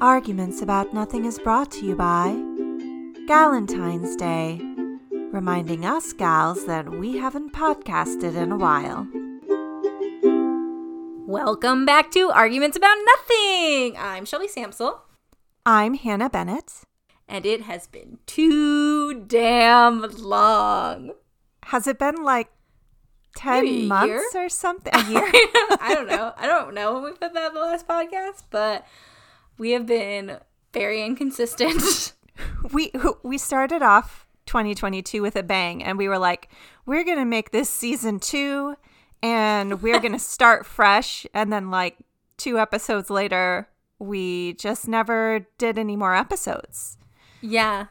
Arguments About Nothing is brought to you by Galentine's Day, reminding us gals that we haven't podcasted in a while. Welcome back to Arguments About Nothing. I'm Shelby Samsel, I'm Hannah Bennett. and it has been too damn long. Has it been like 10 months year? or something? A year? I don't know. I don't know when we put that in the last podcast, but we have been very inconsistent. we we started off 2022 with a bang and we were like we're going to make this season 2 and we're going to start fresh and then like two episodes later we just never did any more episodes. yeah.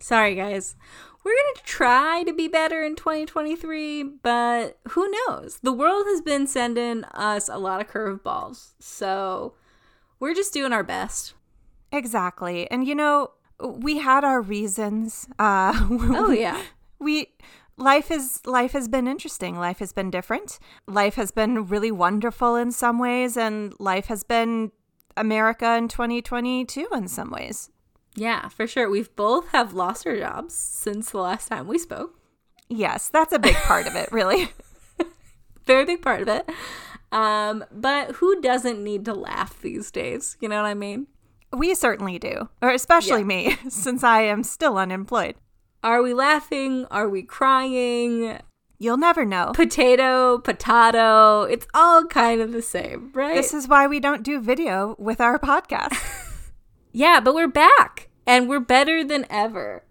Sorry, guys. We're going to try to be better in 2023, but who knows? The world has been sending us a lot of curveballs. So we're just doing our best. Exactly. And you know, we had our reasons. Uh Oh, yeah. we life is life has been interesting life has been different life has been really wonderful in some ways and life has been america in 2022 in some ways Yeah, for sure. We've both have lost our jobs since the last time we spoke. yes that's a big part of it really Very big part of it. Um, but who doesn't need to laugh these days? You know what I mean? we certainly do or especially Yeah. me since i am still unemployed Are we laughing? Are we crying? you'll never know Potato, potato. It's all kind of the same, right? this is why we don't do video with our podcast yeah, but we're back and we're better than ever.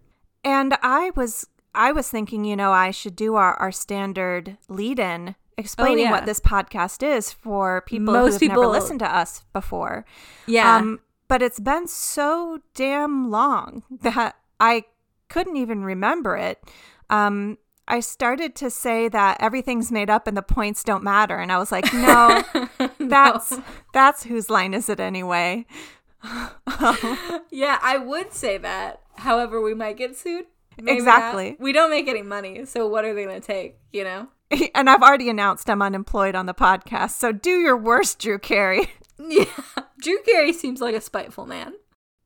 And I was I was thinking, you know, I should do our, our standard lead in explaining Oh, yeah. what this podcast is for people Most who have never listened to us before. Yeah. Um, but it's been so damn long that I couldn't even remember it. Um, I started to say that everything's made up and the points don't matter, and I was like, no, that's that's whose line is it anyway? yeah, I would say that. However, we might get sued. Maybe Exactly. not. We don't make any money, so what are they going to take, you know? And I've already announced I'm unemployed on the podcast, so do your worst, Drew Carey. Yeah. Drew Carey seems like a spiteful man.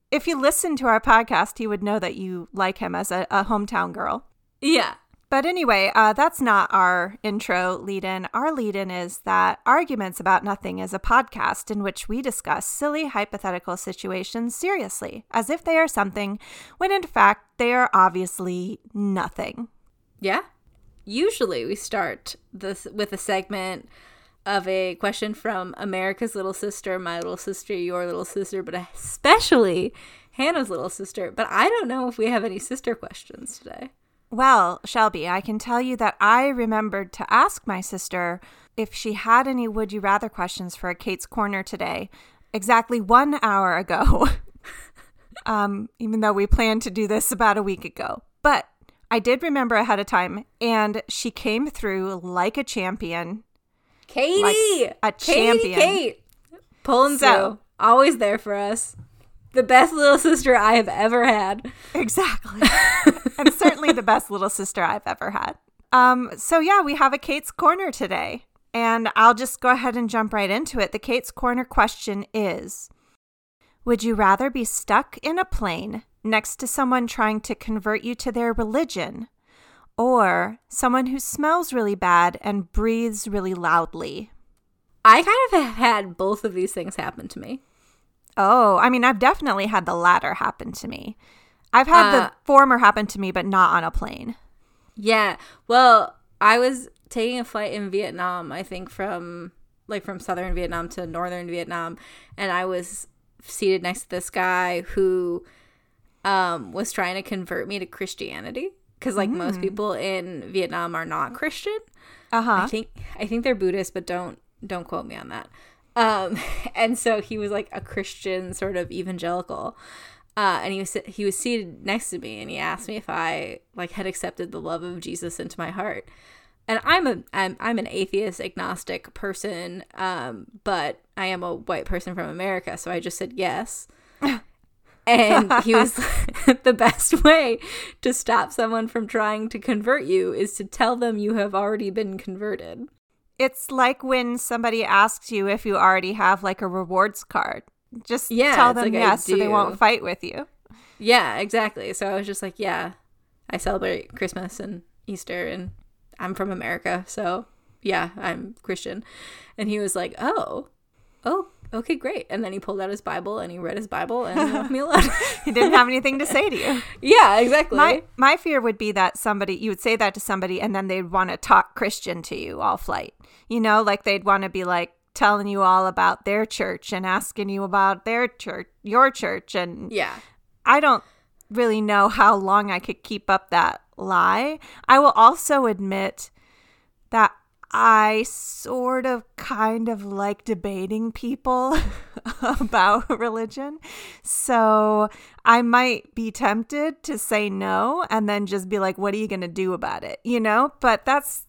If you listen to our podcast, he would know that you like him as a, a hometown girl. Yeah. But anyway, uh, that's not our intro lead in. Our lead in is that Arguments About Nothing is a podcast in which we discuss silly hypothetical situations seriously, as if they are something, when in fact they are obviously nothing. Yeah. Usually we start this with a segment of a question from America's little sister, my little sister, your little sister, but especially Hannah's little sister. But I don't know if we have any sister questions today. Well, Shelby, I can tell you that I remembered to ask my sister if she had any would you rather questions for Kate's Corner today, exactly one hour ago. um, even though we planned to do this about a week ago. But I did remember ahead of time, and she came through like a champion. Katie! a Katie, champion. Kate! Pulling So- through. Always there for us. The best little sister I have ever had. Exactly. and certainly the best little sister I've ever had. Um, so yeah, we have a Kate's Corner today. And I'll just go ahead and jump right into it. The Kate's Corner question is Would you rather be stuck in a plane next to someone trying to convert you to their religion, or someone who smells really bad and breathes really loudly? I kind of have had both of these things happen to me. Oh, I mean, I've definitely had the latter happen to me. I've had Uh, the former happen to me, but not on a plane. Yeah. Well, I was taking a flight in Vietnam, I think from like from southern Vietnam to northern Vietnam, and I was seated next to this guy who um was trying to convert me to Christianity cuz like most people in Vietnam are not Christian. Uh huh. I think I think they're Buddhist, but don't don't quote me on that. Um, and so he was like a Christian sort of evangelical, uh, and he was he was seated next to me, and he asked me if I like had accepted the love of Jesus into my heart. And I'm a I'm I'm an atheist agnostic person, um, but I am a white person from America, so I just said yes. And he was the best way to stop someone from trying to convert you is to tell them you have already been converted. It's like when somebody asks you if you already have like a rewards card. Just Yeah, tell them like, yes so they won't fight with you. Yeah, exactly. So I was just like, yeah, I celebrate Christmas and Easter and I'm from America. So yeah, I'm Christian. And he was like, oh, oh, okay, great. And then he pulled out his Bible and he read his Bible and he uh, left me alone. He didn't have anything to say to you. yeah, exactly. My my fear would be that somebody you would say that to somebody and then they'd want to talk Christian to you all flight. You know, like they'd want to be like telling you all about their church and asking you about their church, your church and yeah. I don't really know how long I could keep up that lie. I will also admit that I sort of kind of like debating people about religion. So I might be tempted to say no and then just be like, what are you going to do about it? You know? But that's,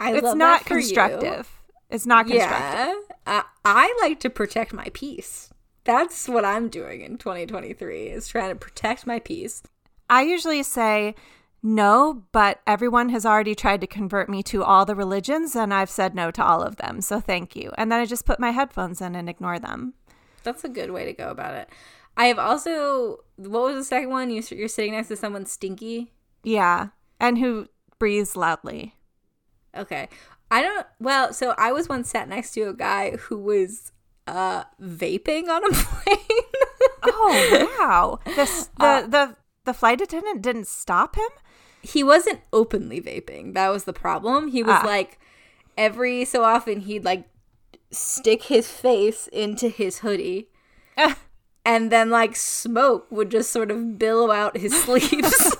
I it's love not that for you. constructive. It's not constructive. Yeah. I like to protect my peace. That's what I'm doing in 2023 is trying to protect my peace. I usually say no, but everyone has already tried to convert me to all the religions, and I've said no to all of them. So thank you. And then I just put my headphones in and ignore them. That's a good way to go about it. I have also, what was the second one? You, you're sitting next to someone stinky. Yeah. And who breathes loudly. Okay. I don't, well, so I was once sat next to a guy who was uh vaping on a plane. Oh, wow. This, the, Uh, the, the flight attendant didn't stop him? He wasn't openly vaping. That was the problem. He was Ah. like, every so often he'd like stick his face into his hoodie. and then like smoke would just sort of billow out his sleeves.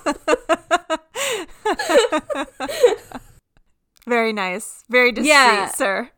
Very nice. Very discreet, Yeah. sir.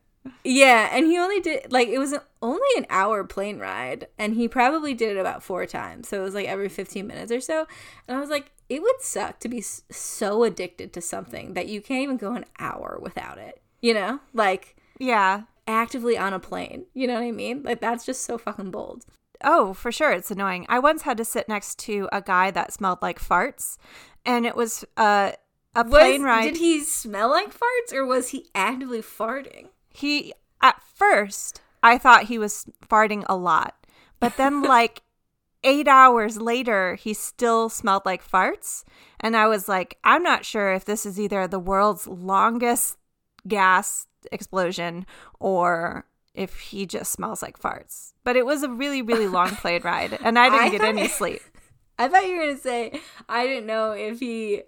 Yeah, and he only did like it was only an hour plane ride, and he probably did it about four times. So it was like every fifteen minutes or so. And I was like, it would suck to be so addicted to something that you can't even go an hour without it. You know, like Yeah. actively on a plane. You know what I mean? Like that's just so fucking bold. Oh, for sure. It's annoying. I once had to sit next to a guy that smelled like farts, and it was uh, a Was, plane ride. Did he smell like farts, or was he actively farting? He at first I thought he was farting a lot, but then like 8 hours later he still smelled like farts and I was like I'm not sure if this is either the world's longest gas explosion or if he just smells like farts. But it was a really really long plane ride and I didn't I get any sleep. I thought you were gonna say I didn't know if he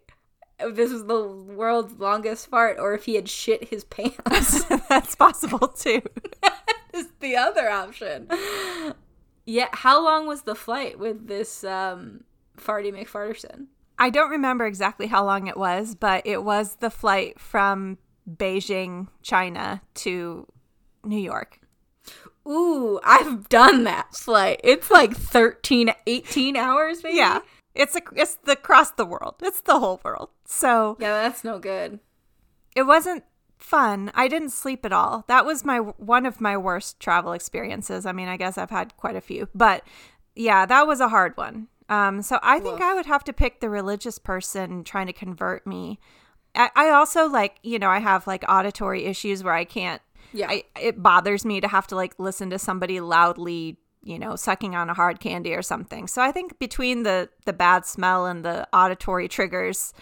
this was the world's longest fart or if he had shit his pants. That's possible too. is the other option. Yeah, how long was the flight with this um Farty McFarterson? I don't remember exactly how long it was, but it was the flight from Beijing, China to New York. Ooh, I've done that flight. It's like 13, 18 hours maybe. Yeah. It's a it's the across the world. It's the whole world. So Yeah, that's no good. it wasn't fun. I didn't sleep at all. That was my one of my worst travel experiences. I mean, I guess I've had quite a few, but yeah, that was a hard one. Um, so I think Woof. I would have to pick the religious person trying to convert me. I, I also like, you know, I have like auditory issues where I can't. Yeah. I, it bothers me to have to like listen to somebody loudly, you know, sucking on a hard candy or something. So I think between the the bad smell and the auditory triggers,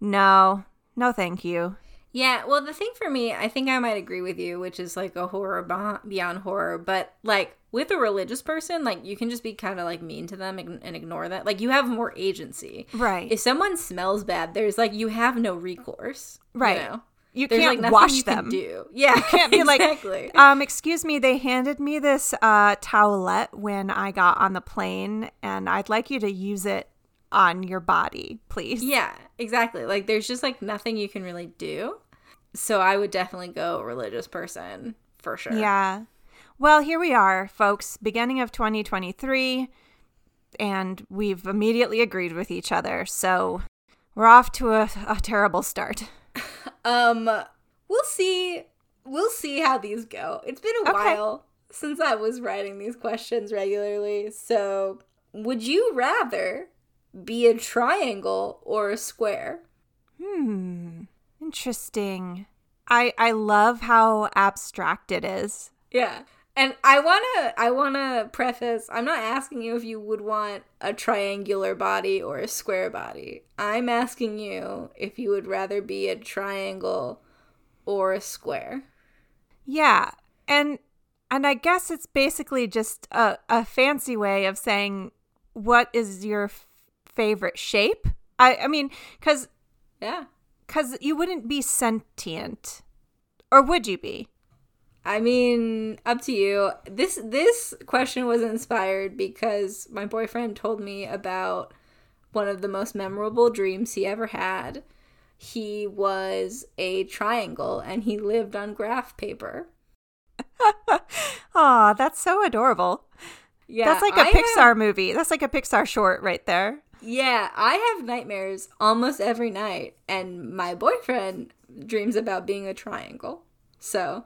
no, no, thank you. Yeah, well, the thing for me, I think I might agree with you, which is like a horror beyond horror. But like with a religious person, like you can just be kind of like mean to them and ignore that. Like you have more agency. Right. If someone smells bad, there's like you have no recourse. you Right. know? You There's can't like wash you can them. do. Yeah, you can't be like. Um, excuse me, they handed me this uh, towelette when I got on the plane, and I'd like you to use it on your body, please. Yeah, exactly. Like there's just like nothing you can really do. So I would definitely go religious person for sure. Yeah. Well, here we are, folks, beginning of 2023, and we've immediately agreed with each other. So we're off to a, a terrible start. Um, we'll see. We'll see how these go. It's been a Okay. while since I was writing these questions regularly. So, would you rather be a triangle or a square? Hmm. Interesting. I I love how abstract it is. Yeah. And I wanna I wanna preface I'm not asking you if you would want a triangular body or a square body. I'm asking you if you would rather be a triangle or a square. Yeah. And and I guess it's basically just a, a fancy way of saying what is your f- favorite shape? I I mean cuz Yeah. cuz you wouldn't be sentient. Or would you be? I mean, up to you. This this question was inspired because my boyfriend told me about one of the most memorable dreams he ever had. He was a triangle and he lived on graph paper. Aw, that's so adorable. Yeah, that's like a I Pixar have- movie. That's like a Pixar short right there. yeah, I have nightmares almost every night, and my boyfriend dreams about being a triangle. So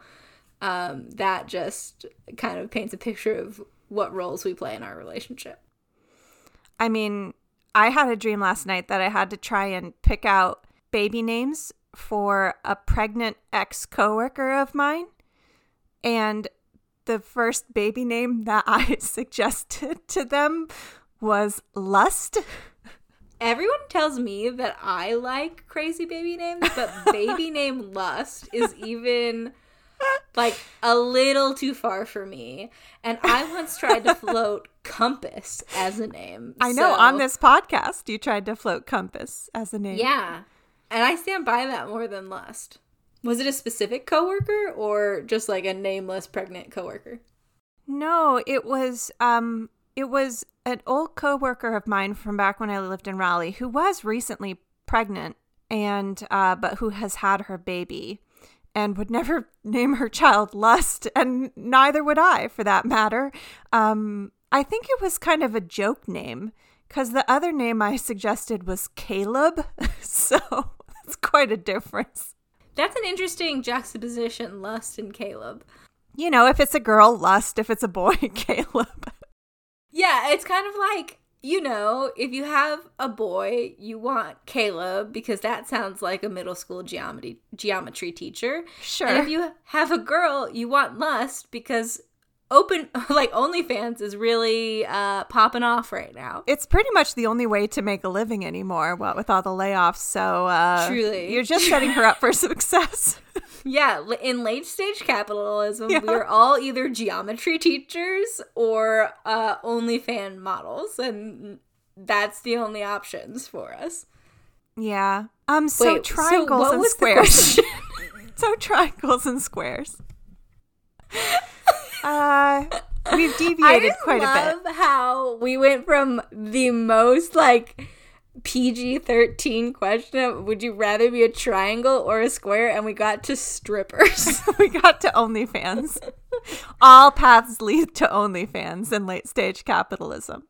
um, that just kind of paints a picture of what roles we play in our relationship. I mean, I had a dream last night that I had to try and pick out baby names for a pregnant ex coworker of mine. And the first baby name that I suggested to them was Lust. Everyone tells me that I like crazy baby names, but baby name Lust is even like a little too far for me. And I once tried to float Compass as a name. I know so- on this podcast you tried to float Compass as a name. Yeah. And I stand by that more than Lust. Was it a specific coworker or just like a nameless pregnant coworker? No, it was um it was an old coworker of mine from back when I lived in Raleigh who was recently pregnant and uh but who has had her baby and would never name her child Lust and neither would I for that matter. Um I think it was kind of a joke name cuz the other name I suggested was Caleb. so it's quite a difference. That's an interesting juxtaposition, Lust and Caleb. You know, if it's a girl, Lust, if it's a boy, Caleb. Yeah, it's kind of like, you know, if you have a boy, you want Caleb because that sounds like a middle school geometry geometry teacher. Sure. And if you have a girl, you want Lust because open like OnlyFans is really uh popping off right now. it's pretty much the only way to make a living anymore what with all the layoffs so uh Truly. you're just setting her up for success Yeah, in late stage capitalism, Yeah. we're all either geometry teachers or uh, OnlyFan models, and that's the only options for us. yeah um so Wait, triangles what and squares so triangles and squares uh we've deviated quite a love bit how we went from the most like PG thirteen question of would you rather be a triangle or a square, and we got to strippers. we got to onlyfans all paths lead to onlyfans in late stage capitalism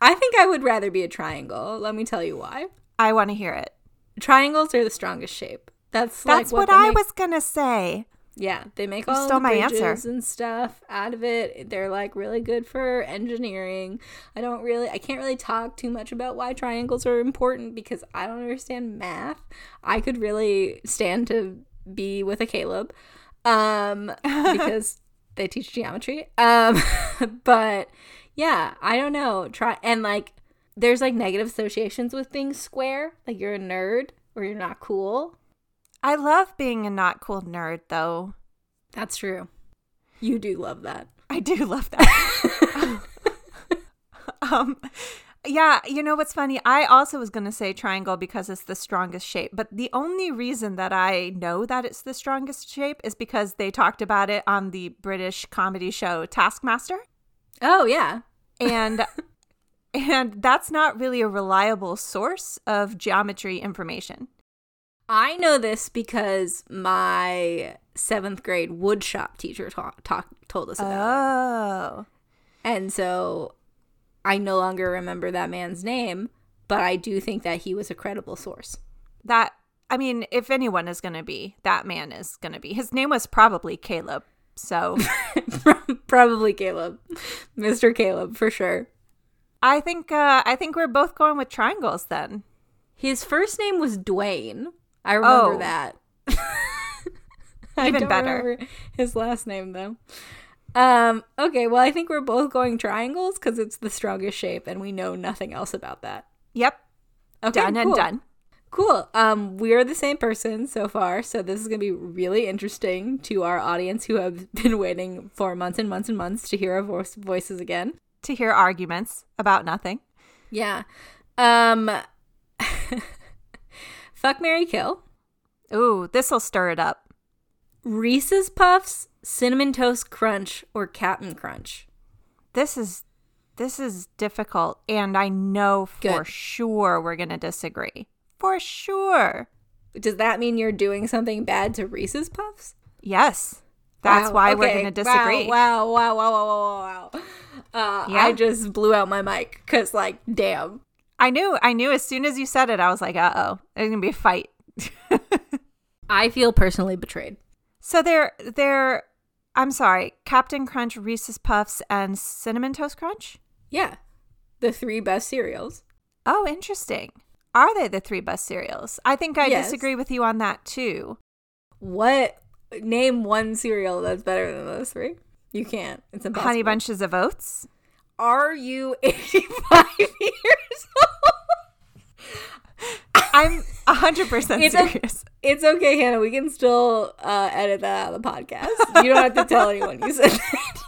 I think I would rather be a triangle. Let me tell you why. i want to hear it Triangles are the strongest shape. That's that's like what, they i make- was gonna say Yeah, they make You all stole the my bridges answer. and stuff out of it. They're like really good for engineering. I don't really, I can't really talk too much about why triangles are important because I don't understand math. I could really stand to be with a Caleb, um, because they teach geometry. Um, but yeah, I don't know. Try and like, there's like negative associations with being square. Like you're a nerd or you're not cool. I love being a not cool nerd though That's true. You do love that. I do love that. um, yeah, you know what's funny? I also was going to say triangle because it's the strongest shape, but the only reason that I know that it's the strongest shape is because they talked about it on the British comedy show Taskmaster, Oh yeah. and and that's not really a reliable source of geometry information. I know this because my seventh grade woodshop teacher talk, talk, told us about Oh. it. And so I no longer remember that man's name, but I do think that he was a credible source. That I mean, if anyone is going to be, that man is going to be. His name was probably Caleb. So Probably Caleb. Mr. Caleb, for sure. I think uh, I think we're both going with triangles then. His first name was Dwayne. I remember Oh. that. I Even better. his last name though. Um, okay, well, I think we're both going triangles because it's the strongest shape and we know nothing else about that. Yep. Okay, Done and done. Cool. Um, we're the same person so far, so this is gonna be really interesting to our audience who have been waiting for months and months and months to hear our voice- voices again. To hear arguments about nothing. Yeah. Um, fuck Mary Kill. Ooh, this'll stir it up. Reese's Puffs, Cinnamon Toast Crunch, or Captain Crunch. This is this is difficult, and I know for Good. sure we're gonna disagree. For sure. Does that mean you're doing something bad to Reese's Puffs? Yes. That's Wow, why we're okay. gonna disagree. Wow, wow, wow, wow, wow, wow, wow. Uh, Yeah. I just blew out my mic because, like, damn. I knew I knew as soon as you said it, I was like, uh oh, there's gonna be a fight. I feel personally betrayed. So they're they're I'm sorry, Captain Crunch, Reese's Puffs, and Cinnamon Toast Crunch? Yeah. The three best cereals. Oh, interesting. Are they the three best cereals? I think I Yes. disagree with you on that too. What? Name one cereal that's better than those three. You can't. It's impossible. Honey Bunches of Oats? Are you 85 years old? I'm 100% It's a- serious. It's okay, Hannah. We can still uh, edit that out of the podcast. You don't have to tell anyone you said that.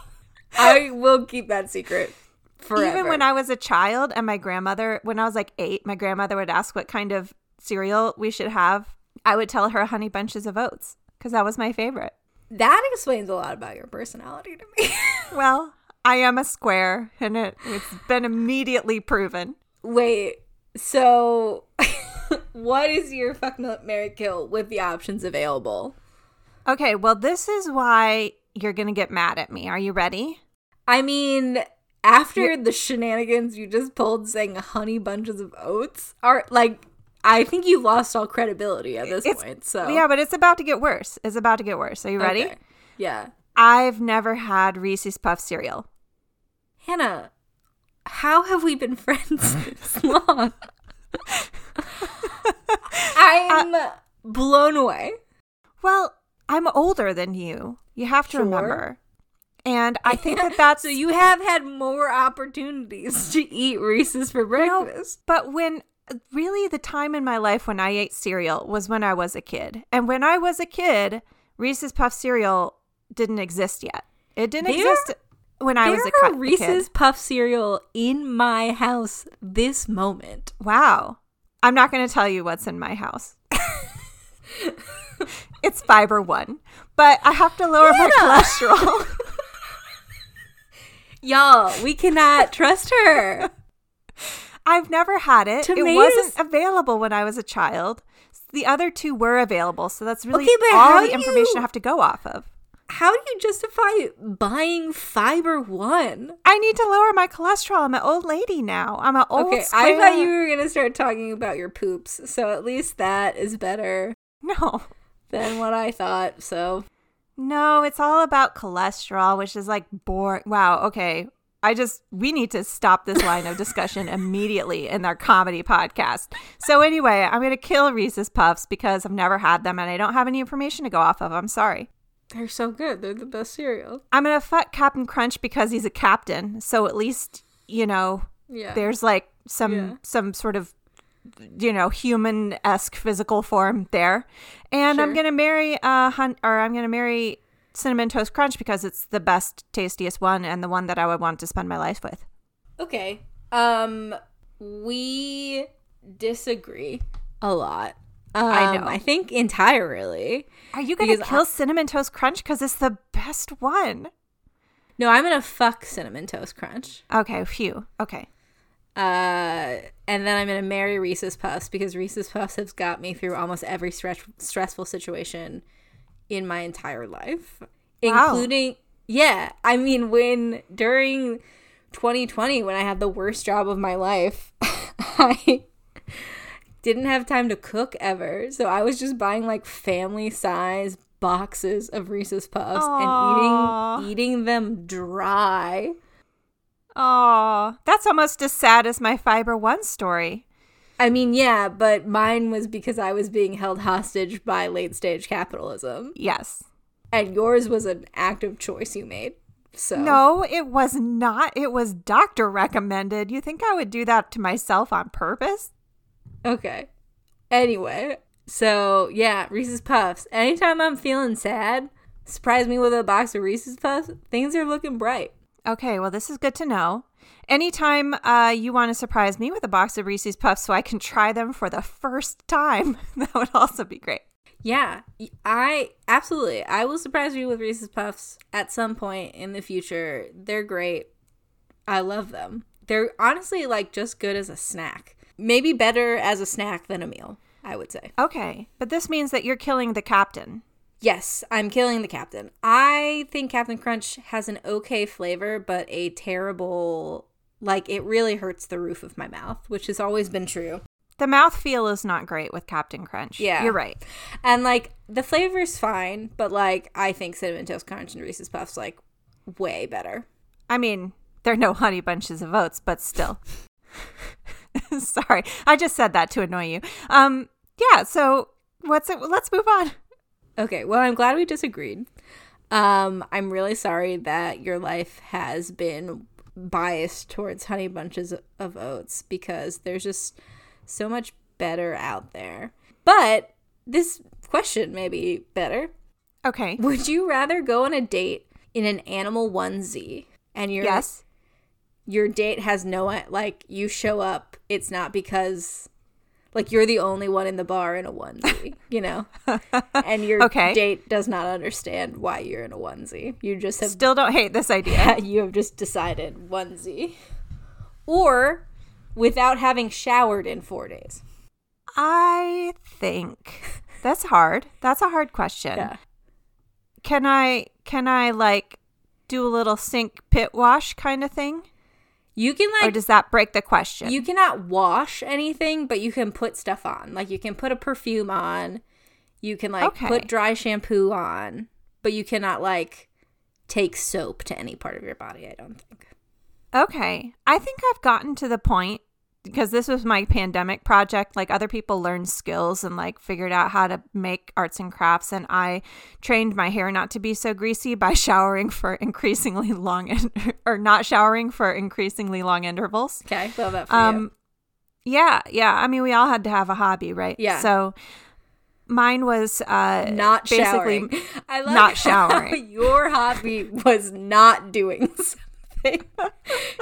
I will keep that secret forever. Even when I was a child and my grandmother, when I was like eight, my grandmother would ask what kind of cereal we should have. I would tell her Honey Bunches of Oats because that was my favorite. that explains a lot about your personality to me. Well, I am a square and it, it's been immediately proven. Wait, so what is your fuck Mary kill with the options available? Okay, well, this is why you're to get mad at me. Are you ready? I mean, after the shenanigans you just pulled saying honey bunches of oats are like I think you lost all credibility at this It's- point. So Yeah, but it's about to get worse. It's about to get worse. Are you ready? Okay. Yeah. I've never had Reese's Puff cereal. Hannah, how have we been friends this long? I'm uh, blown away. Well, I'm older than you. You have to Sure. remember. And I think that that's So you have had more opportunities to eat Reese's for No, breakfast. but when really the time in my life when I ate cereal was when I was a kid. And when I was a kid, Reese's Puff cereal didn't exist yet. It didn't There- exist when I there was a, are Reese's kid. Puff cereal in my house this moment. Wow. I'm not going to tell you what's in my house. it's fiber one, but I have to lower my cholesterol. Y'all, we cannot trust her. I've never had it. It wasn't available when I was a child. The other two were available, so that's really Okay, all the information you- I have to go off of. How do you justify buying Fiber One? I need to lower my cholesterol. I'm an old lady now. I'm an old. Okay, I thought you were gonna start talking about your poops, so at least that is better No, than what I thought. So no, it's all about cholesterol, which is like boring. Wow. Okay, I just we need to stop this line of discussion immediately in our comedy podcast. So anyway, I'm gonna kill Reese's Puffs because I've never had them and I don't have any information to go off of. I'm sorry. They're so good. They're the best cereal. I'm gonna fuck Captain Crunch because he's a captain. So at least you know Yeah. there's like some Yeah. some sort of you know human esque physical form there, and I'm gonna marry uh hunt or I'm gonna marry cinnamon toast crunch because it's the best tastiest one and the one that I would want to spend my life with. Okay. Um, we disagree a lot. Um, I know. I think entirely. Are you gonna kill I- cinnamon toast crunch because it's the best one? No, I'm gonna fuck cinnamon toast crunch. Okay, phew. Okay, Uh, and then I'm gonna marry Reese's Puffs because Reese's Puffs has got me through almost every stress stressful situation in my entire life, Wow. including yeah. I mean, when during 2020, when I had the worst job of my life, I didn't have time to cook ever, so I was just buying like family size boxes of Reese's Puffs Aw. and eating eating them dry. oh, that's almost as sad as my fiber one story. I mean, yeah, but mine was because I was being held hostage by late stage capitalism. Yes, And yours was an active choice you made. So No, it was not. It was doctor recommended. You think I would do that to myself on purpose? Okay. Anyway, so yeah, Reese's Puffs. Anytime I'm feeling sad, surprise me with a box of Reese's Puffs. Things are looking bright. Okay, well, this is good to know. Anytime uh, you want to surprise me with a box of Reese's Puffs so I can try them for the first time, that would also be great. Yeah, I absolutely. I will surprise you with Reese's Puffs at some point in the future. They're great. I love them. They're honestly like just good as a snack. Maybe better as a snack than a meal, I would say. Okay, but this means that you're killing the captain. Yes, I'm killing the captain. I think Captain Crunch has an okay flavor, but a terrible like it really hurts the roof of my mouth, which has always been true. The mouth feel is not great with Captain Crunch. Yeah. You're right. And like the flavor's fine, but like I think cinnamon toast crunch and Reese's Puffs like way better. I mean, there are no honey bunches of oats, but still. Sorry. I just said that to annoy you. Um yeah, so what's it let's move on. Okay, well, I'm glad we disagreed. Um, I'm really sorry that your life has been biased towards honey bunches of oats because there's just so much better out there. But this question may be better. Okay. Would you rather go on a date in an animal onesie and your Yes. your date has no like you show up, it's not because like you're the only one in the bar in a onesie, you know? And your Okay. date does not understand why you're in a onesie. You just have Still don't hate this idea. you have just decided onesie. Or without having showered in 4 days. I think that's hard. That's a hard question. Yeah. Can I can I like do a little sink pit wash kind of thing? You can like Or does that break the question? You cannot wash anything, but you can put stuff on. Like you can put a perfume on. You can like Okay. put dry shampoo on, but you cannot like take soap to any part of your body, I don't think. Okay. I think I've gotten to the point because this was my pandemic project. Like other people learned skills and like figured out how to make arts and crafts. And I trained my hair not to be so greasy by showering for increasingly long in- or not showering for increasingly long intervals. Okay, love that for Um, yeah, yeah. I mean, we all had to have a hobby, right? Yeah. So mine was uh. Not basically showering. I love not how showering. Your hobby was not doing something. It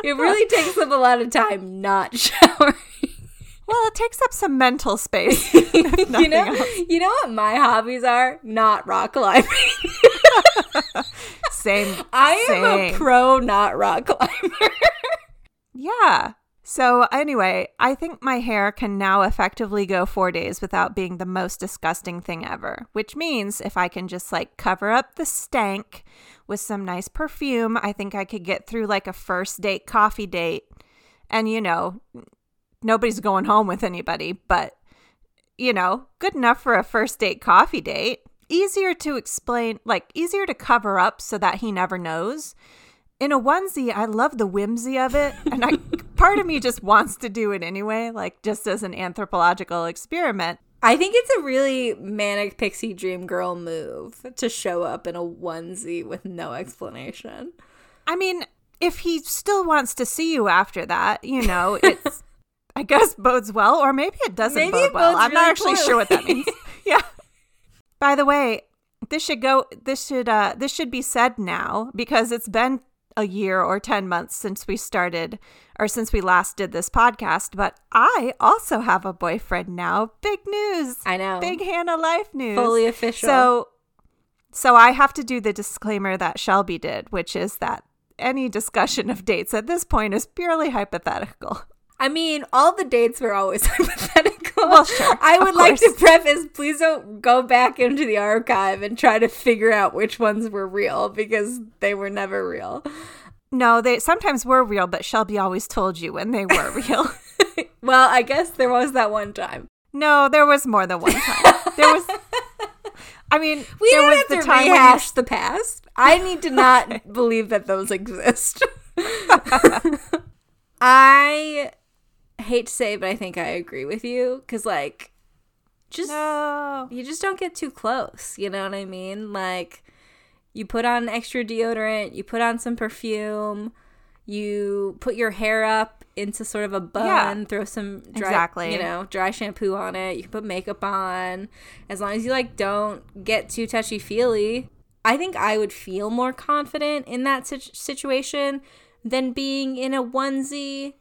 really takes up a lot of time not showering. Well, it takes up some mental space. you know, else. you know what my hobbies are? Not rock climbing. Same. I am Same. a pro not rock climber. Yeah. So anyway, I think my hair can now effectively go four days without being the most disgusting thing ever. Which means if I can just like cover up the stank with some nice perfume, I think I could get through like a first date coffee date. And you know, nobody's going home with anybody, but you know, good enough for a first date coffee date. Easier to explain, like easier to cover up so that he never knows. In a onesie, I love the whimsy of it, and I part of me just wants to do it anyway, like just as an anthropological experiment. I think it's a really manic pixie dream girl move to show up in a onesie with no explanation. I mean, if he still wants to see you after that, you know, it's I guess bodes well, or maybe it doesn't Maybe bode well. I'm not really actually sure what that means. yeah. By the way, this should go this should uh this should be said now because it's been a year or 10 months since we started or since we last did this podcast, but I also have a boyfriend now. Big news. I know. Big Hannah life news. Fully official. So so I have to do the disclaimer that Shelby did, which is that any discussion of dates at this point is purely hypothetical. I mean, all the dates were always hypothetical. Well, sure, I would like to preface please don't go back into the archive and try to figure out which ones were real because they were never real. No, they sometimes were real, but Shelby always told you when they were real. Well, I guess there was that one time. no, there was more than one time. There was I mean, We there don't was have the to time when you rehash the past. I need to not believe that those exist. I hate to say, but I think I agree with you because, like, just No. you just don't get too close. You know what I mean? Like, You put on extra deodorant, you put on some perfume, you put your hair up into sort of a bun, Yeah. throw some dry, Exactly. you know, dry shampoo on it. You can put makeup on. As long as you like don't get too touchy feely. I think I would feel more confident in that sit- situation than being in a onesie.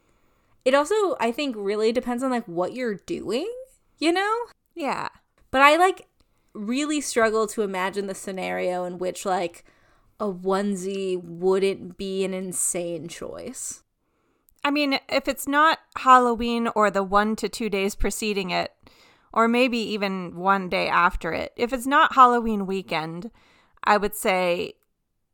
It also, I think, really depends on like what you're doing, you know? Yeah. But I like really struggle to imagine the scenario in which like a onesie wouldn't be an insane choice. I mean, if it's not Halloween or the one to two days preceding it, or maybe even one day after it, if it's not Halloween weekend, I would say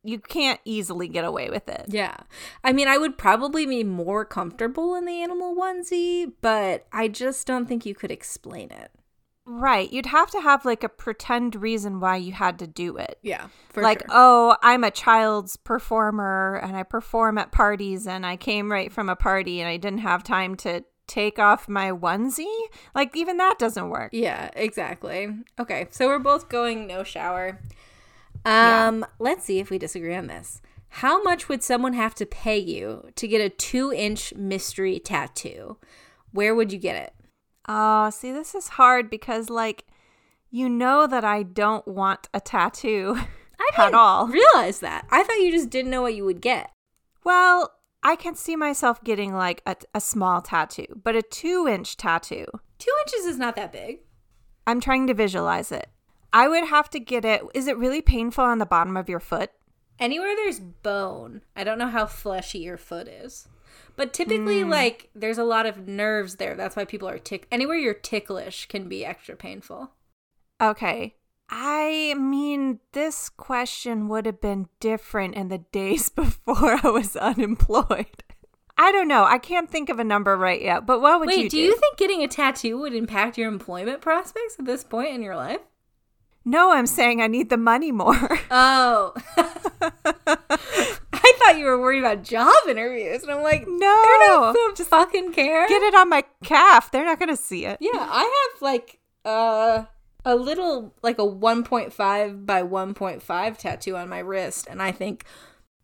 you can't easily get away with it. Yeah. I mean, I would probably be more comfortable in the animal onesie, but I just don't think you could explain it. Right. You'd have to have like a pretend reason why you had to do it. Yeah. For like, sure. oh, I'm a child's performer and I perform at parties and I came right from a party and I didn't have time to take off my onesie. Like, even that doesn't work. Yeah, exactly. Okay, so we're both going no shower. Um, let's see if we disagree on this. How much would someone have to pay you to get a two inch mystery tattoo? Where would you get it? Oh, see, this is hard because, like, you know that I don't want a tattoo I at didn't all. realize that. I thought you just didn't know what you would get. Well, I can see myself getting like a, a small tattoo, but a two inch tattoo, Two inches is not that big. I'm trying to visualize it. I would have to get it. Is it really painful on the bottom of your foot? Anywhere there's bone, I don't know how fleshy your foot is. But typically, hmm. like, there's a lot of nerves there. That's why people are tick. Anywhere you're ticklish can be extra painful. Okay. I mean, this question would have been different in the days before I was unemployed. I don't know. I can't think of a number right yet, but what would you Wait, do you think getting a tattoo would impact your employment prospects at this point in your life? No, I'm saying I need the money more. Oh. I thought you were worried about job interviews. And I'm like, No. they're not gonna fucking care. Get it on my calf. They're not going to see it. Yeah, I have like uh, a little, like a 1.5 by 1.5 tattoo on my wrist. And I think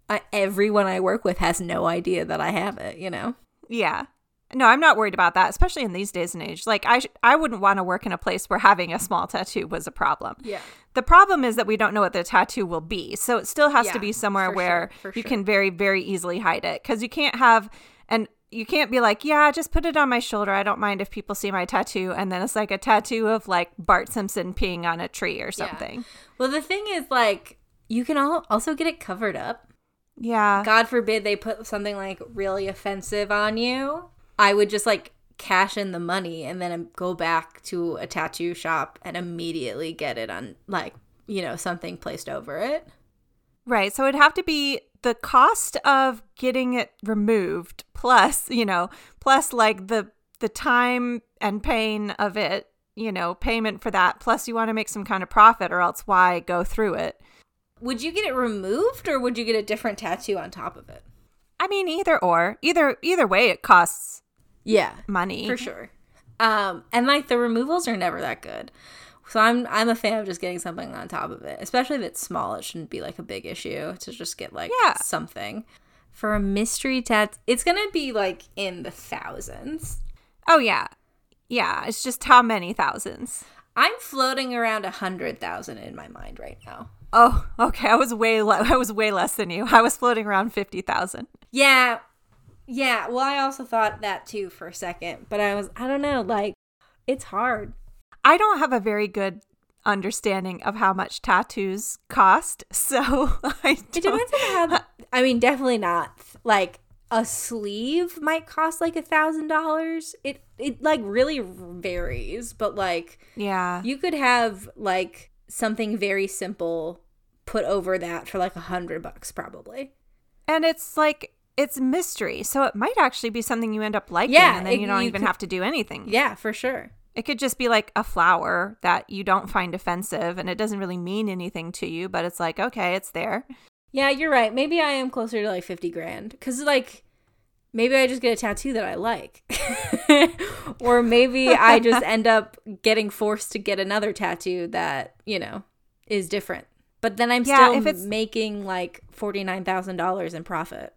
uh, everyone I work with has no idea that I have it, you know? Yeah. No, I'm not worried about that, especially in these days and age. Like I sh- I wouldn't want to work in a place where having a small tattoo was a problem. Yeah. The problem is that we don't know what the tattoo will be. So it still has Yeah, to be somewhere where sure, you sure. can very very easily hide it cuz you can't have and you can't be like, "Yeah, just put it on my shoulder. I don't mind if people see my tattoo." And then it's like a tattoo of like Bart Simpson peeing on a tree or something. Well, the thing is, like, you can all also get it covered up. Yeah. God forbid they put something like really offensive on you. I would just like cash in the money and then um, go back to a tattoo shop and immediately get it on like, you know, something placed over it. Right. So it'd have to be the cost of getting it removed plus, you know, plus like the the time and pain of it, you know, payment for that. Plus you want to make some kind of profit or else why go through it? Would you get it removed or would you get a different tattoo on top of it? I mean, either or. Either either way it costs Yeah, money. for sure. Um, and like the removals are never that good. So I'm I'm a fan of just getting something on top of it, especially if it's small. It shouldn't be like a big issue to just get like Yeah. something. For a mystery tat, it's gonna be like in the thousands. Oh yeah. Yeah, it's just how many thousands. I'm floating around a hundred thousand in my mind right now. Oh, okay. I was way le- I was way less than you. I was floating around 50,000. Yeah, yeah. Well, I also thought that too for a second, but I was I don't know, like it's hard. I don't have a very good understanding of how much tattoos cost, so I It don't. depends on how. I mean, definitely not. Like a sleeve might cost like a thousand dollars. It it like really varies, but like Yeah, you could have like something very simple put over that for like a hundred bucks probably. and it's like it's mystery, so it might actually be something you end up liking, Yeah, and then it- you don't you even could- have to do anything. Yeah, for sure. It could just be like a flower that you don't find offensive, and it doesn't really mean anything to you, but it's like okay, it's there. Yeah, you're right. Maybe I am closer to like fifty grand because like maybe I just get a tattoo that I like, or maybe I just end up getting forced to get another tattoo that you know is different. But then I'm Yeah, still making like $49,000 in profit.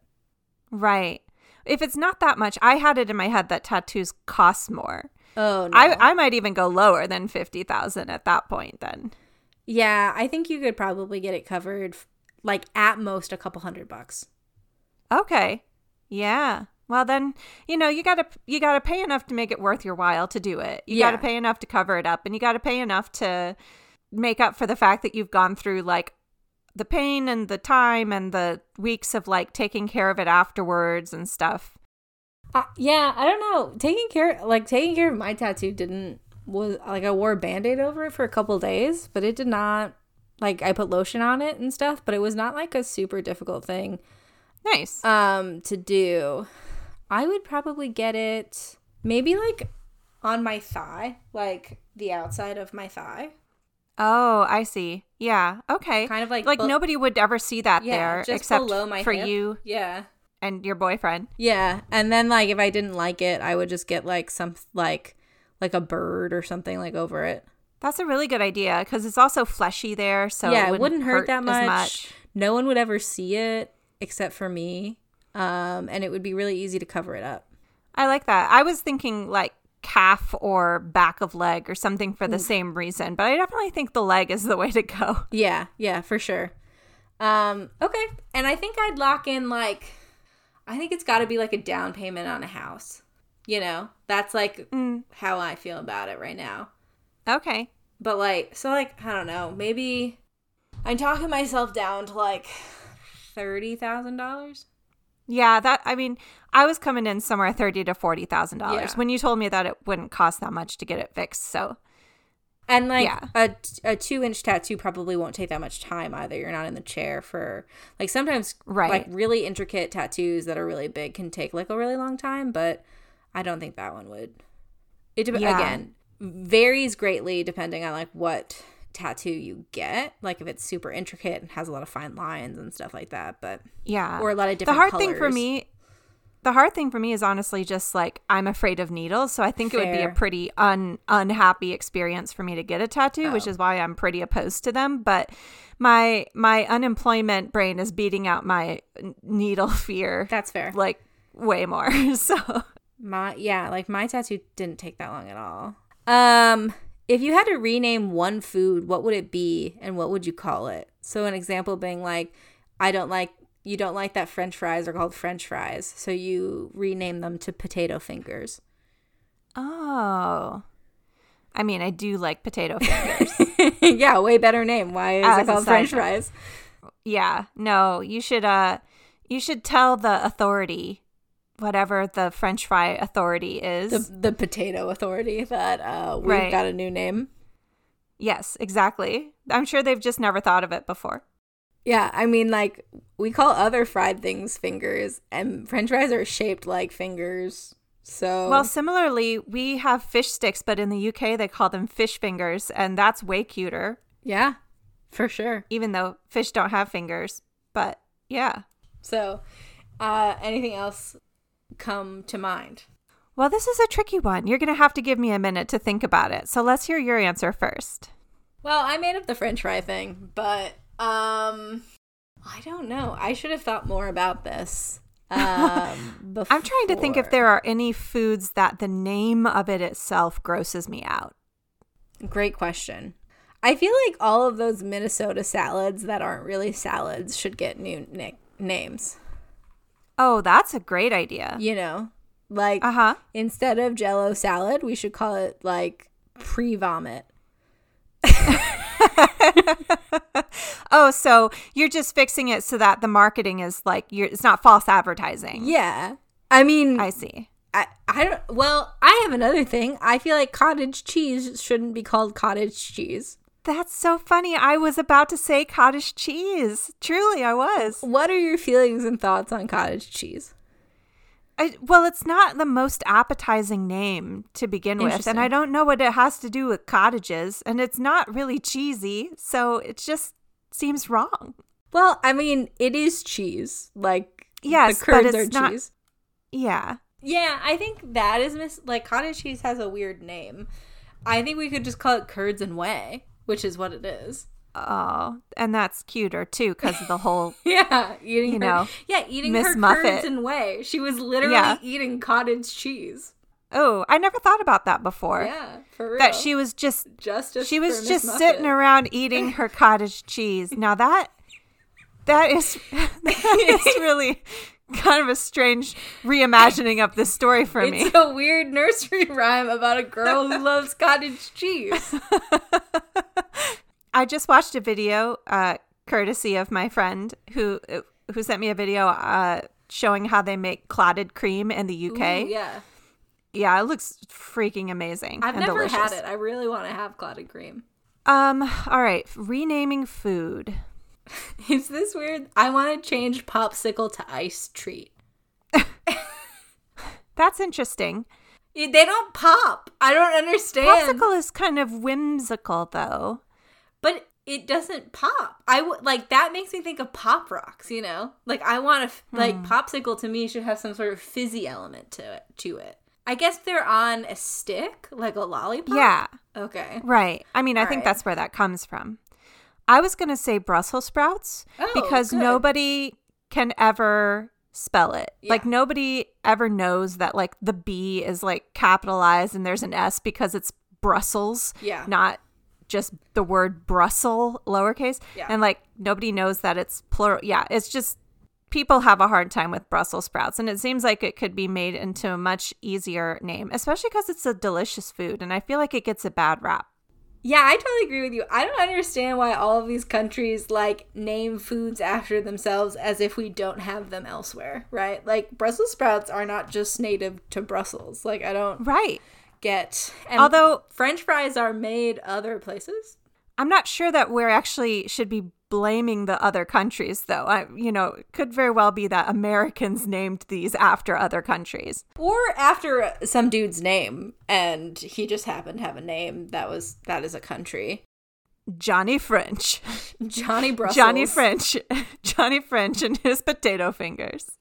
Right. If it's not that much, I had it in my head that tattoos cost more. Oh, no. I I might even go lower than 50,000 at that point then. yeah, I think you could probably get it covered like at most a couple hundred bucks. Okay. Yeah. Well then, you know, you got to you got to pay enough to make it worth your while to do it. You got to pay enough to cover it up and you got to pay enough to make up for the fact that you've gone through like the pain and the time and the weeks of like taking care of it afterwards and stuff. Uh, yeah, I don't know. Taking care like taking care of my tattoo didn't was like I wore a band-aid over it for a couple days, but it did not like I put lotion on it and stuff, but it was not like a super difficult thing Nice. um to do. I would probably get it maybe like on my thigh, like the outside of my thigh. Oh, I see. Yeah. Okay. Kind of like like be- nobody would ever see that yeah, there just except below my for hip. you Yeah. and your boyfriend. Yeah, and then like if I didn't like it, I would just get like some like like a bird or something like over it. That's a really good idea because it's also fleshy there, so yeah, it it wouldn't hurt, that as much. No one would ever see it except for me. Um, and it would be really easy to cover it up. I like that. I was thinking like calf or back of leg or something for the same reason, but I definitely think the leg is the way to go. Yeah, yeah, for sure. Um, okay. And I think I'd lock in like I think it's got to be like a down payment on a house. You know, that's like Mm, how I feel about it right now. okay. But like, so like, I don't know, maybe I'm talking myself down to like thirty thousand dollars. Yeah, that I mean, I was coming in somewhere thirty to forty thousand Yeah. dollars when you told me that it wouldn't cost that much to get it fixed. So And like Yeah. a, a two inch tattoo probably won't take that much time either. You're not in the chair for like sometimes Right. like really intricate tattoos that are really big can take like a really long time, but I don't think that one would. It dep- Yeah. again varies greatly depending on like what tattoo you get. Like if it's super intricate and has a lot of fine lines and stuff like that, but yeah, or a lot of different. the hard thing for me the hard thing for me is honestly just like i'm afraid of needles so i think it would be a pretty un unhappy experience for me to get a tattoo which Oh. is why i'm pretty opposed to them but my my unemployment brain is beating out my needle fear That's fair. like way more so My yeah, like my tattoo didn't take that long at all. Um, if you had to rename one food, what would it be and what would you call it? So an example being like, I don't like you don't like that French fries are called French fries, so you rename them to potato fingers. oh i mean i do like potato fingers yeah, way better name. Why is As it called French fries? yeah no you should uh you should tell the authority whatever the french fry authority is The the potato authority that uh we've Right. got a new name. Yes, exactly. I'm sure they've just never thought of it before. Yeah, I mean, like we call other fried things fingers, and French fries are shaped like fingers. So Well, similarly, we have fish sticks, but in the UK they call them fish fingers, and that's way cuter, yeah, for sure. even though fish don't have fingers. But yeah. So, uh, anything else come to mind? Well, this is a tricky one. You're going to have to give me a minute to think about it. So let's hear your answer first. Well, I made up the French fry thing, but um, I don't know. I should have thought more about this. Um, I'm trying to think if there are any foods that the name of it itself grosses me out. Great question. I feel like all of those Minnesota salads that aren't really salads should get new nick- names. Oh, that's a great idea. You know, like Uh huh. instead of Jello salad, we should call it like pre vomit. Oh, so you're just fixing it so that the marketing is like you're it's not false advertising. Yeah, I mean, I see. I, I don't. Well, I have another thing. I feel like cottage cheese shouldn't be called cottage cheese. That's so funny. I was about to say cottage cheese. Truly, I was. What are your feelings and thoughts on cottage cheese? I, well, it's not the most appetizing name to begin with, and I don't know what it has to do with cottages, and it's not really cheesy, so it just seems wrong. Well, I mean, it is cheese. Like Yes, the but curds it's are not- cheese. Yeah. Yeah, I think that is mis- like cottage cheese has a weird name. I think we could just call it curds and whey, which is what it is. Oh, and that's cuter too because of the whole. Yeah, eating You her, know, yeah, eating Miss her Muffet. curds and whey. She was literally Yeah. eating cottage cheese. Oh, I never thought about that before. Yeah, for real. That she was just justice. she was just Muffet. sitting around eating her cottage cheese. Now that that is that is really kind of a strange reimagining of the story for me. It's a weird nursery rhyme about a girl who loves cottage cheese. I just watched a video, uh, courtesy of my friend who who sent me a video uh, showing how they make clotted cream in the UK. Ooh, yeah, Yeah, it looks freaking amazing. I've never delicious. had it. I really want to have clotted cream. Um. All right. Renaming food. Is this weird? I want to change popsicle to ice treat. That's interesting. They don't pop. I don't understand. Popsicle is kind of whimsical, though. but it doesn't pop. I would like that makes me think of pop rocks. You know, like I want to Hmm. like popsicle to me should have some sort of fizzy element to it. To it, I guess they're on a stick, like a lollipop. Yeah. Okay. Right. I mean, I All think right. that's where that comes from. I was going to say Brussels sprouts Oh, because good. nobody can ever spell it. Like nobody ever knows that like the B is like capitalized and there's an S because it's Brussels, Yeah. not just the word Brussels lowercase. Yeah. And like nobody knows that it's plural. Yeah, it's just people have a hard time with Brussels sprouts and it seems like it could be made into a much easier name, especially cuz it's a delicious food and I feel like it gets a bad rap. Yeah, I totally agree with you. I don't understand why all of these countries like name foods after themselves as if we don't have them elsewhere, right? Like Brussels sprouts are not just native to Brussels. Like I don't Right. get. And Although French fries are made other places. I'm not sure that we're actually should be blaming the other countries, though. I, you know, it could very well be that Americans named these after other countries. Or after some dude's name and he just happened to have a name that was that is a country. Johnny French, Johnny Brussels. Johnny French, Johnny French, and his potato fingers.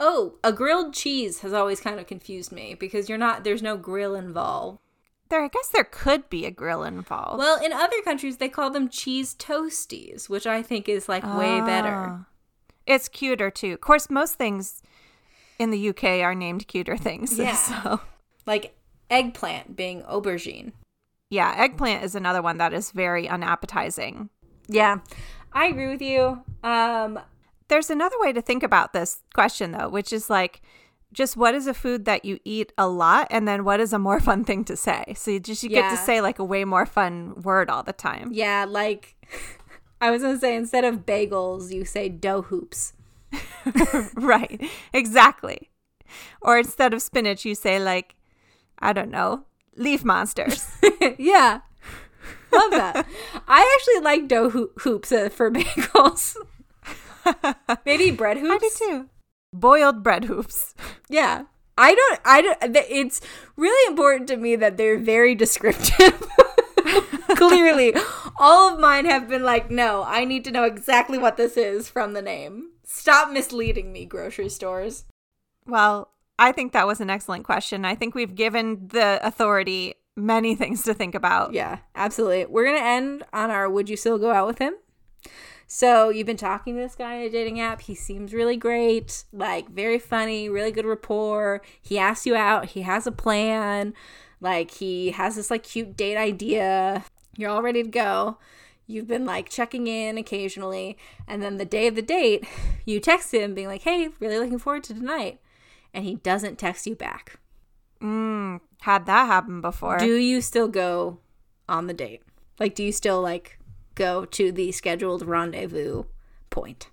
Oh, a grilled cheese has always kind of confused me because you're not there's no grill involved. There, I guess there could be a grill involved. Well, in other countries, they call them cheese toasties, which I think is like way better. Ah. It's cuter too. Of course, most things in the UK are named cuter things. Yeah. So, Like eggplant being aubergine. yeah, eggplant is another one that is very unappetizing. Yeah, I agree with you. Um, There's another way to think about this question, though, which is like, just what is a food that you eat a lot, and then what is a more fun thing to say? So you just you get to say like a way more fun word all the time. yeah, like I was gonna say, instead of bagels, you say dough hoops. right, exactly. Or instead of spinach, you say like, I don't know, leaf monsters. yeah, love that. I actually like dough hoo- hoops uh, for bagels. Maybe bread hoops. I do too. Boiled bread hoops. Yeah. I don't I don't it's really important to me that they're very descriptive. Clearly, all of mine have been like, "No, I need to know exactly what this is from the name." Stop misleading me, grocery stores. Well, I think that was an excellent question. I think we've given the authority many things to think about. Yeah, absolutely. We're going to end on our would you still go out with him? So, you've been talking to this guy on a dating app. He seems really great, like very funny, really good rapport. He asks you out, he has a plan, like he has this like cute date idea. You're all ready to go. You've been like checking in occasionally, and then the day of the date, you text him being like, "Hey, really looking forward to tonight." And he doesn't text you back. Mm, had that happen before. Do you still go on the date? Like, do you still like go to the scheduled rendezvous point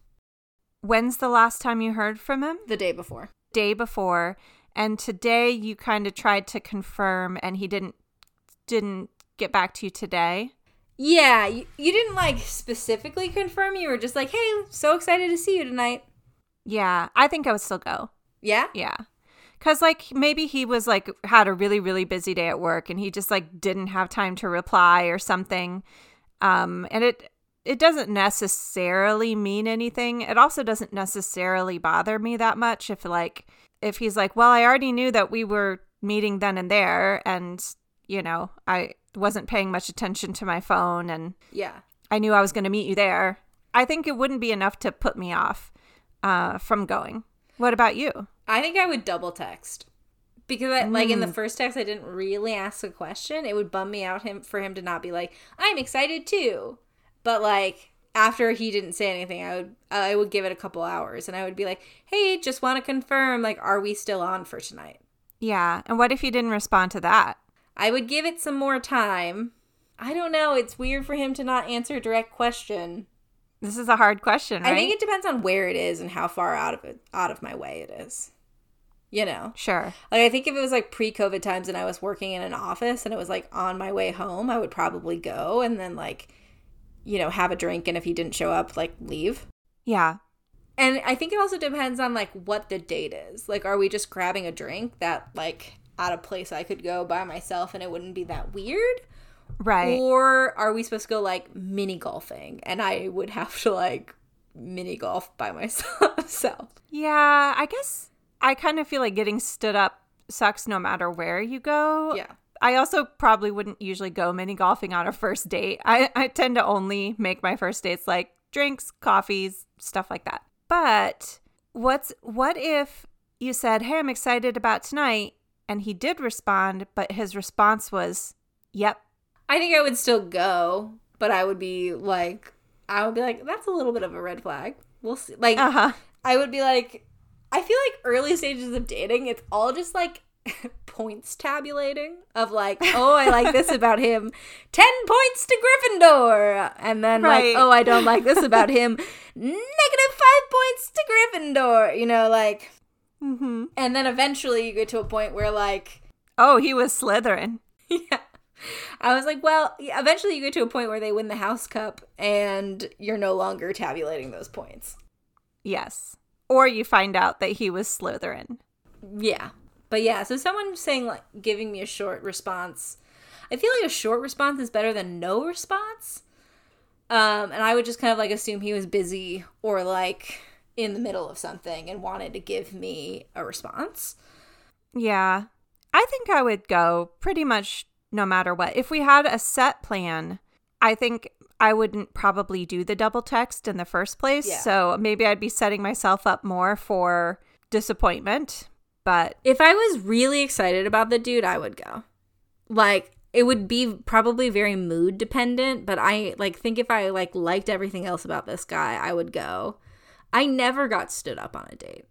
When's the last time you heard from him? the day before? Day before. And today you kind of tried to confirm and he didn't didn't get back to you today. Yeah, you, you didn't like specifically confirm. You were just like, "Hey, so excited to see you tonight." Yeah, I think I would still go. Yeah, Yeah. Cuz like maybe he was like had a really really busy day at work and he just like didn't have time to reply or something. Um and it it doesn't necessarily mean anything. It also doesn't necessarily bother me that much if like if he's like, "Well, I already knew that we were meeting then and there and, you know, I wasn't paying much attention to my phone and yeah, I knew I was going to meet you there, I think it wouldn't be enough to put me off uh, from going. What about you? I think I would double text because I, like in the mm. first text I didn't really ask a question. It would bum me out him for him to not be like, "I'm excited too." But like after he didn't say anything, I would I would give it a couple hours and I would be like, "Hey, just want to confirm like are we still on for tonight?" Yeah. And what if you didn't respond to that? I would give it some more time. I don't know, it's weird for him to not answer a direct question. This is a hard question, right? I think it depends on where it is and how far out of it out of my way it is. You know. Sure. Like I think if it was like pre-COVID times and I was working in an office and it was like on my way home, I would probably go and then like you know, have a drink and if he didn't show up, like leave. Yeah. And I think it also depends on like what the date is. Like are we just grabbing a drink that like at a place I could go by myself and it wouldn't be that weird? Right. Or are we supposed to go like mini golfing and I would have to like mini golf by myself? So Yeah, I guess I kind of feel like getting stood up sucks no matter where you go. Yeah. I also probably wouldn't usually go mini golfing on a first date. I, I tend to only make my first dates like drinks, coffees, stuff like that. But what's what if you said, "Hey, I'm excited about tonight," and he did respond, but his response was, "Yep." I think I would still go, but I would be like I would be like that's a little bit of a red flag. We'll see. Like Uh huh. I would be like I feel like early stages of dating it's all just like points tabulating of like, oh, I like this about him. 10 points to Gryffindor. And then Right. like, oh, I don't like this about him. Negative 5 points to Gryffindor. You know, like Mm-hmm. and then eventually you get to a point where like Oh, he was Slytherin. yeah. I was like, well, eventually you get to a point where they win the house cup and you're no longer tabulating those points. Yes. Or you find out that he was Slytherin. Yeah. But yeah, so someone saying like giving me a short response. I feel like a short response is better than no response. Um, and I would just kind of like assume he was busy or like in the middle of something and wanted to give me a response. Yeah. I think I would go pretty much no matter what. If we had a set plan, I think I wouldn't probably do the double text in the first place. Yeah. So maybe I'd be setting myself up more for disappointment. But If I was really excited about the dude, I would go. Like it would be probably very mood dependent, but I like think if I like liked everything else about this guy, I would go. I never got stood up on a date.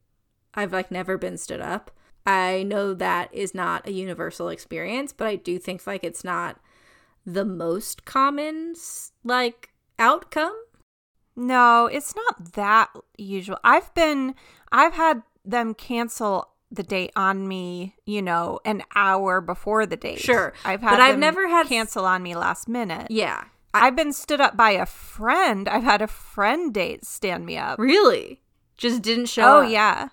I've like never been stood up. I know that is not a universal experience, but I do think like it's not the most common like outcome. no, it's not that usual. I've been, I've had them cancel the date on me, you know, an hour before the date. Sure, I've had but I've never had- cancel on me last minute. Yeah. I've been stood up by a friend. I've had a friend date stand me up. Really? Just didn't show up? Oh up. yeah.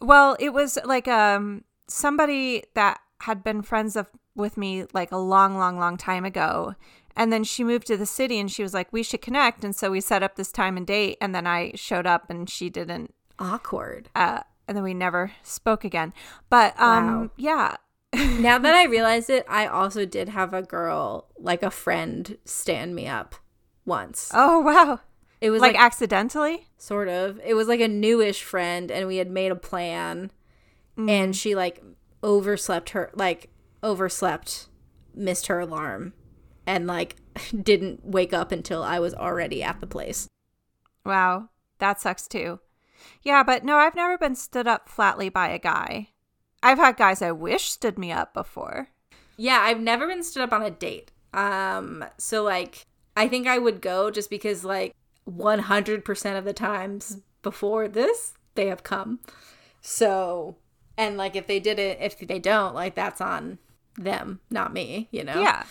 Well, it was like um somebody that had been friends of with me like a long, long, long time ago. And then she moved to the city and she was like, We should connect. And so we set up this time and date and then I showed up and she didn't Awkward. uh and then we never spoke again. But um Wow. yeah. now that I realize it, I also did have a girl, like a friend, stand me up once. Oh wow. It was Like, like, accidentally? sort of. It was like a newish friend, and we had made a plan, and she like overslept her, like overslept, missed her alarm, and like didn't wake up until I was already at the place. Wow. That sucks too. Yeah, but no, I've never been stood up flatly by a guy. I've had guys I wish stood me up before. Yeah, I've never been stood up on a date. Um, so like I think I would go just because like 100% of the times before this they have come. So, and like if they did it if they don't, like that's on them, not me, you know. Yeah.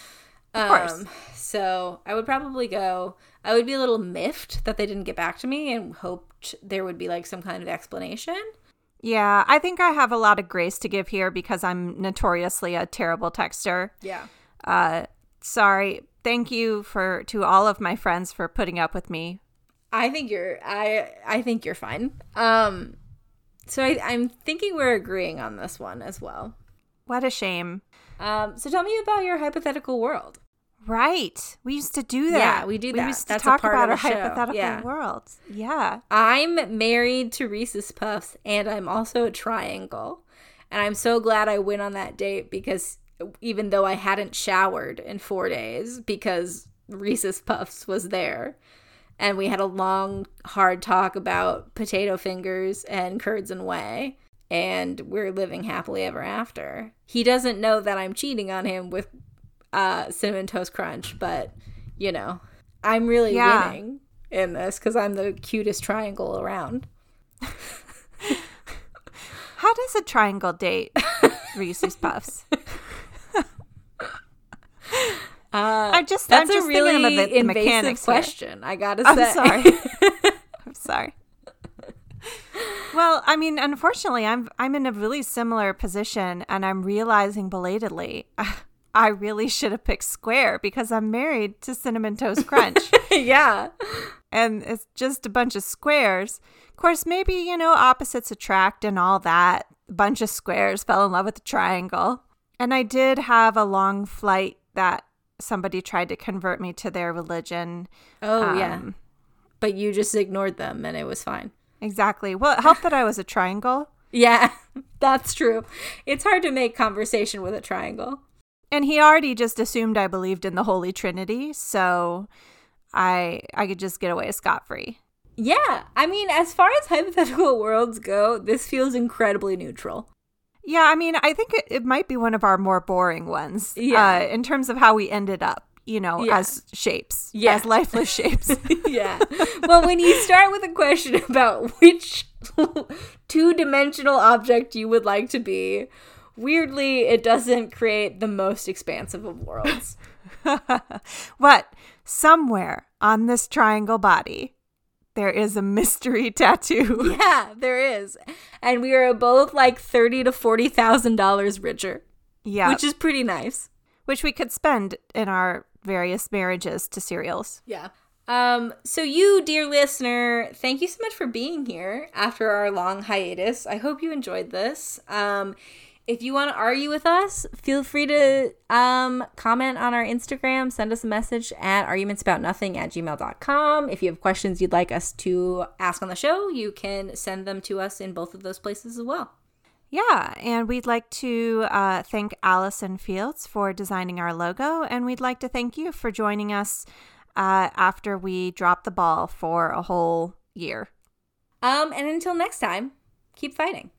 Of course. Um, so I would probably go. I would be a little miffed that they didn't get back to me and hoped there would be like some kind of explanation. Yeah, I think I have a lot of grace to give here because I'm notoriously a terrible texter. Yeah. Uh sorry. Thank you for to all of my friends for putting up with me. I think you're I I think you're fine. Um so I, I'm thinking we're agreeing on this one as well. What a shame. Um so tell me about your hypothetical world. Right. We used to do that. Yeah, we do that. We used to That's talk about our show. hypothetical Yeah. worlds. Yeah. I'm married to Reese's Puffs and I'm also a triangle. And I'm so glad I went on that date because even though I hadn't showered in four days because Reese's Puffs was there. And we had a long, hard talk about potato fingers and curds and whey. And we're living happily ever after. He doesn't know that I'm cheating on him with uh, Cinnamon Toast Crunch, but you know, I'm really Yeah. winning in this because I'm the cutest triangle around. How does a triangle date Reese's Puffs? Uh, I'm just that's I'm just a really thinking the, the invasive mechanics here. question. I gotta say, I'm sorry. I'm sorry. Well, I mean, unfortunately, I'm I'm in a really similar position, and I'm realizing belatedly, I really should have picked square because I'm married to cinnamon toast crunch, yeah. and it's just a bunch of squares. Of course, maybe you know opposites attract and all that. A bunch of squares fell in love with the triangle, and I did have a long flight that somebody tried to convert me to their religion. Oh yeah. Um, But you just ignored them and it was fine. Exactly. Well, it helped that I was a triangle. Yeah, that's true. It's hard to make conversation with a triangle. And he already just assumed I believed in the Holy Trinity, so I I could just get away scot free. Yeah, I mean, as far as hypothetical worlds go, this feels incredibly neutral. Yeah, I mean, I think it, it might be one of our more boring ones. Yeah. Uh, in terms of how we ended up, you know, Yeah. as shapes. Yeah. As lifeless shapes. yeah. Well, when you start with a question about which two dimensional object you would like to be, weirdly, it doesn't create the most expansive of worlds. what? Somewhere on this triangle body, there is a mystery tattoo. yeah, there is. And we are both like thirty to forty thousand dollars richer. yeah. Which is pretty nice. which we could spend in our various marriages to cereals. Yeah. Um, so you, dear listener, thank you so much for being here after our long hiatus. I hope you enjoyed this. Um, if you want to argue with us, feel free to um, comment on our Instagram, send us a message at argumentsaboutnothing at gmail.com. If you have questions you'd like us to ask on the show, you can send them to us in both of those places as well. Yeah, and we'd like to uh, thank Allison Fields for designing our logo, and we'd like to thank you for joining us uh, after we dropped the ball for a whole year. Um, and until next time, keep fighting.